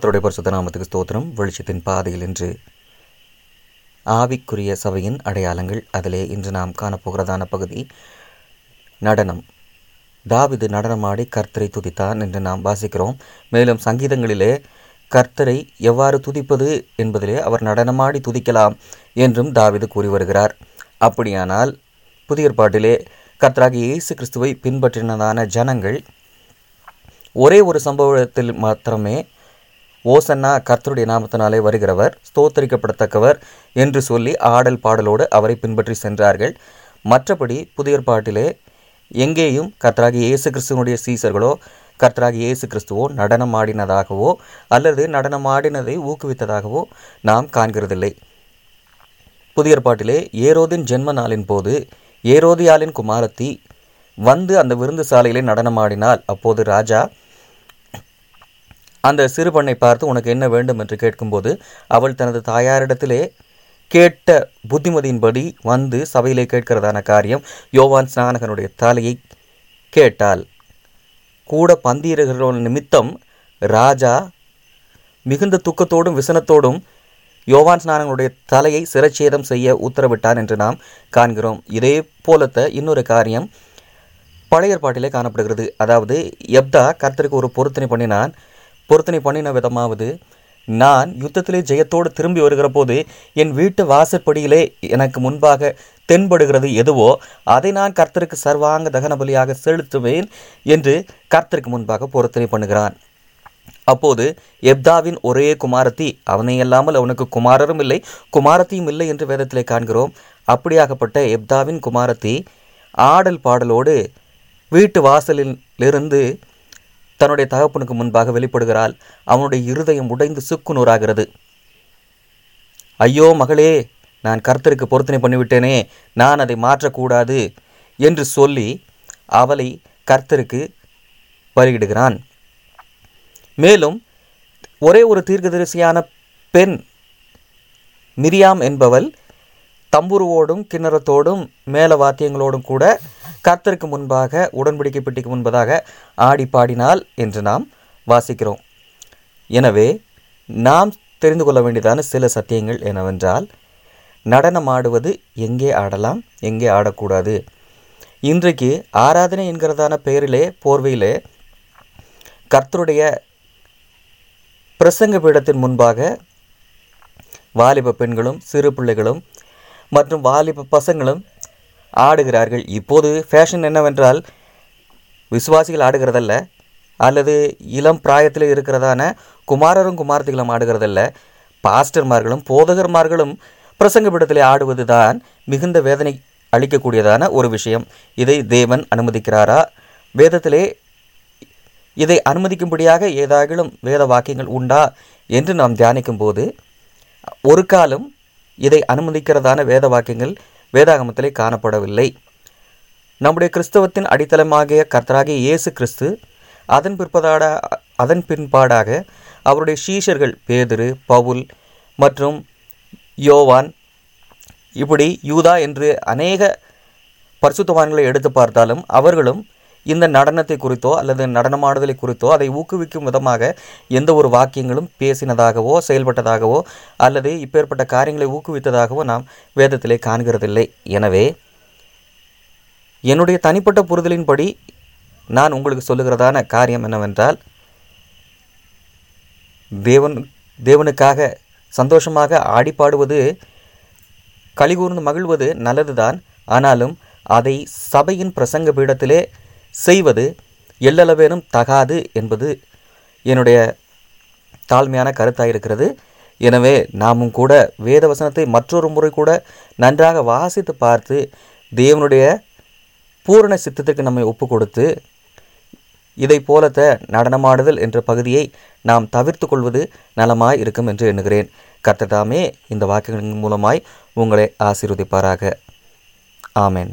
கத்தருடைய பரிசுத்த நாமத்துக்கு ஸ்தோத்திரம். வெளிச்சத்தின் பாதையில் என்று ஆவிக்குரிய சபையின் அடையாளங்கள். அதிலே இன்று நாம் காணப்போகிறதான பகுதி நடனம். தாவிது நடனமாடி கர்த்தரை துதித்தான் என்று நாம் வாசிக்கிறோம். மேலும் சங்கீதங்களிலே கர்த்தரை எவ்வாறு துதிப்பது என்பதிலே அவர் நடனமாடி துதிக்கலாம் என்றும் தாவிது கூறி வருகிறார். அப்படியானால் புதிய ஏற்பாட்டிலே கர்த்தராகிய இயேசு கிறிஸ்துவை பின்பற்றினதான ஜனங்கள் ஒரே ஒரு சம்பவத்தில் மாத்திரமே ஓசன்னா கர்த்தருடைய நாமத்தினாலே வருகிறவர் ஸ்தோத்தரிக்கப்படத்தக்கவர் என்று சொல்லி ஆடல் பாடலோடு அவரை பின்பற்றி சென்றார்கள். மற்றபடி புதிய பாட்டிலே எங்கேயும் கர்த்தராகி இயேசு கிறிஸ்துவனுடைய சீசர்களோ கர்த்தராகி இயேசு கிறிஸ்துவோ நடனம் ஆடினதாகவோ அல்லது நடனம் ஆடினதை ஊக்குவித்ததாகவோ நாம் காண்கிறதில்லை. புதிய பாட்டிலே ஏரோதின் ஜென்ம நாளின் போது ஏரோதியாலின் குமாரத்தி வந்து அந்த விருந்து சாலையிலே நடனமாடினால் அப்போது ராஜா அந்த சிறு பெண்ணை பார்த்து உனக்கு என்ன வேண்டும் என்று கேட்கும்போது அவள் தனது தாயாரிடத்திலே கேட்ட புத்திமதியின்படி வந்து சபையிலே கேட்கிறதான காரியம் யோவான் ஸ்நானகனுடைய தலையை கேட்டாள். கூட பந்தியிருக்கிற நிமித்தம் ராஜா மிகுந்த துக்கத்தோடும் விசனத்தோடும் யோவான் ஸ்நானகனுடைய தலையை சிரச்சேதம் செய்ய உத்தரவிட்டான் என்று நாம் காண்கிறோம். இதே போலத்த இன்னொரு காரியம் பழைய ஏற்பாட்டிலே காணப்படுகிறது. அதாவது எப்தா கர்த்தருக்கு ஒரு பொருத்தனை பண்ணினான். பொருத்தனை பண்ணின விதமாவது நான் யுத்தத்திலே ஜெயத்தோடு திரும்பி வருகிற போது என் வீட்டு வாசற்படியிலே எனக்கு முன்பாக தென்படுகிறது எதுவோ அதை நான் கர்த்தருக்கு சர்வாங்க தகன பலியாக செலுத்துவேன் என்று கர்த்தருக்கு முன்பாக பொருத்தனை பண்ணுகிறான். அப்போது எப்தாவின் ஒரே குமாரத்தி அவனை இல்லாமல் அவனுக்கு குமாரரும் இல்லை குமாரத்தியும் இல்லை என்று வேதத்திலே காண்கிறோம். அப்படியாகப்பட்ட எப்தாவின் குமாரத்தி ஆடல் பாடலோடு வீட்டு வாசலில் இருந்து தன்னுடைய தகப்பனுக்கு முன்பாக வெளிப்படுகிறாள். அவனுடைய இருதயம் உடைந்து சுக்கு நூறாகிறது. ஐயோ மகளே நான் கர்த்தருக்கு பொருத்தனை பண்ணிவிட்டேனே நான் அதை மாற்றக்கூடாது என்று சொல்லி அவளை கர்த்தருக்கு பலியிடுகிறான் மேலும் ஒரே ஒரு தீர்க்கதரிசியான பெண் மிரியாம் என்பவள் தம்புருவோடும் கிண்ணறத்தோடும் மேல வாத்தியங்களோடும் கூட கர்த்தருக்கு முன்பாக உடன்படிக்கை பெட்டிக்கு முன்பதாக ஆடி பாடினால் என்று நாம் வாசிக்கிறோம். எனவே நாம் தெரிந்து கொள்ள வேண்டியதான சில சத்தியங்கள் என்னவென்றால் நடனம் ஆடுவது எங்கே ஆடலாம் எங்கே ஆடக்கூடாது? இன்றைக்கு ஆராதனை என்கிறதான பெயரிலே போர்வையிலே கர்த்தருடைய பிரசங்க பீடத்தின் முன்பாக வாலிப பெண்களும் சிறு பிள்ளைகளும் மற்றும் வாலிப பசங்களும் ஆடுகிறார்கள். இப்போது ஃபேஷன் என்னவென்றால் விசுவாசிகள் ஆடுகிறதல்ல அல்லது இளம் பிராயத்தில் இருக்கிறதான குமாரரும் குமாரத்திகளும் ஆடுகிறதல்ல. பாஸ்டர்மார்களும் போதகர்மார்களும் பிரசங்க பீடத்திலே ஆடுவது தான் மிகுந்த வேதனை அளிக்கக்கூடியதான ஒரு விஷயம். இதை தேவன் அனுமதிக்கிறாரா? வேதத்திலே இதை அனுமதிக்கும்படியாக ஏதாகிலும் வேத வாக்கியங்கள் உண்டா என்று நாம் தியானிக்கும் போது ஒரு காலம் இதை அனுமதிக்கிறதான வேத வாக்கியங்கள் வேதாகமத்திலே காணப்படவில்லை. நம்முடைய கிறிஸ்தவத்தின் அடித்தளமாகிய கர்த்தராகிய இயேசு கிறிஸ்து அதன் பிற்பதாட அதன் பின்பாடாக அவருடைய சீஷர்கள் பேதுரு பவுல் மற்றும் யோவான் இப்படி யூதா என்று அநேக பரிசுத்தவான்களை எடுத்து பார்த்தாலும் அவர்களும் இந்த நடனத்தை குறித்தோ அல்லது நடனமாடுதலை குறித்தோ அதை ஊக்குவிக்கும் விதமாக எந்த ஒரு வாக்கியங்களும் பேசினதாகவோ செயல்பட்டதாகவோ அல்லது இப்பேற்பட்ட காரியங்களை ஊக்குவித்ததாகவோ நாம் வேதத்திலே காண்கிறதில்லை. எனவே என்னுடைய தனிப்பட்ட புரிதலின்படி நான் உங்களுக்கு சொல்லுகிறதான காரியம் என்னவென்றால் தேவன் தேவனுக்காக சந்தோஷமாக ஆடி பாடுவது கலிகூர்ந்து மகிழ்வது நல்லதுதான். ஆனாலும் அதை சபையின் பிரசங்க பீடத்திலே செய்வது எல்லளவேனும் தகாது என்பது என்னுடைய தாழ்மையான கருத்தாக இருக்கிறது. எனவே நாமும் கூட வேத வசனத்தை மற்றொரு முறை கூட நன்றாக வாசித்து பார்த்து தேவனுடைய பூரண சித்தத்துக்கு நம்மை ஒப்பு கொடுத்து இதை போலத்த நடனமாடுதல் என்ற பகுதியை நாம் தவிர்த்து கொள்வது நலமாய் இருக்கும் என்று எண்ணுகிறேன். கர்த்ததாமே இந்த வாக்கியங்களின் மூலமாய் உங்களை ஆசீர்வதிப்பாராக. ஆமேன்.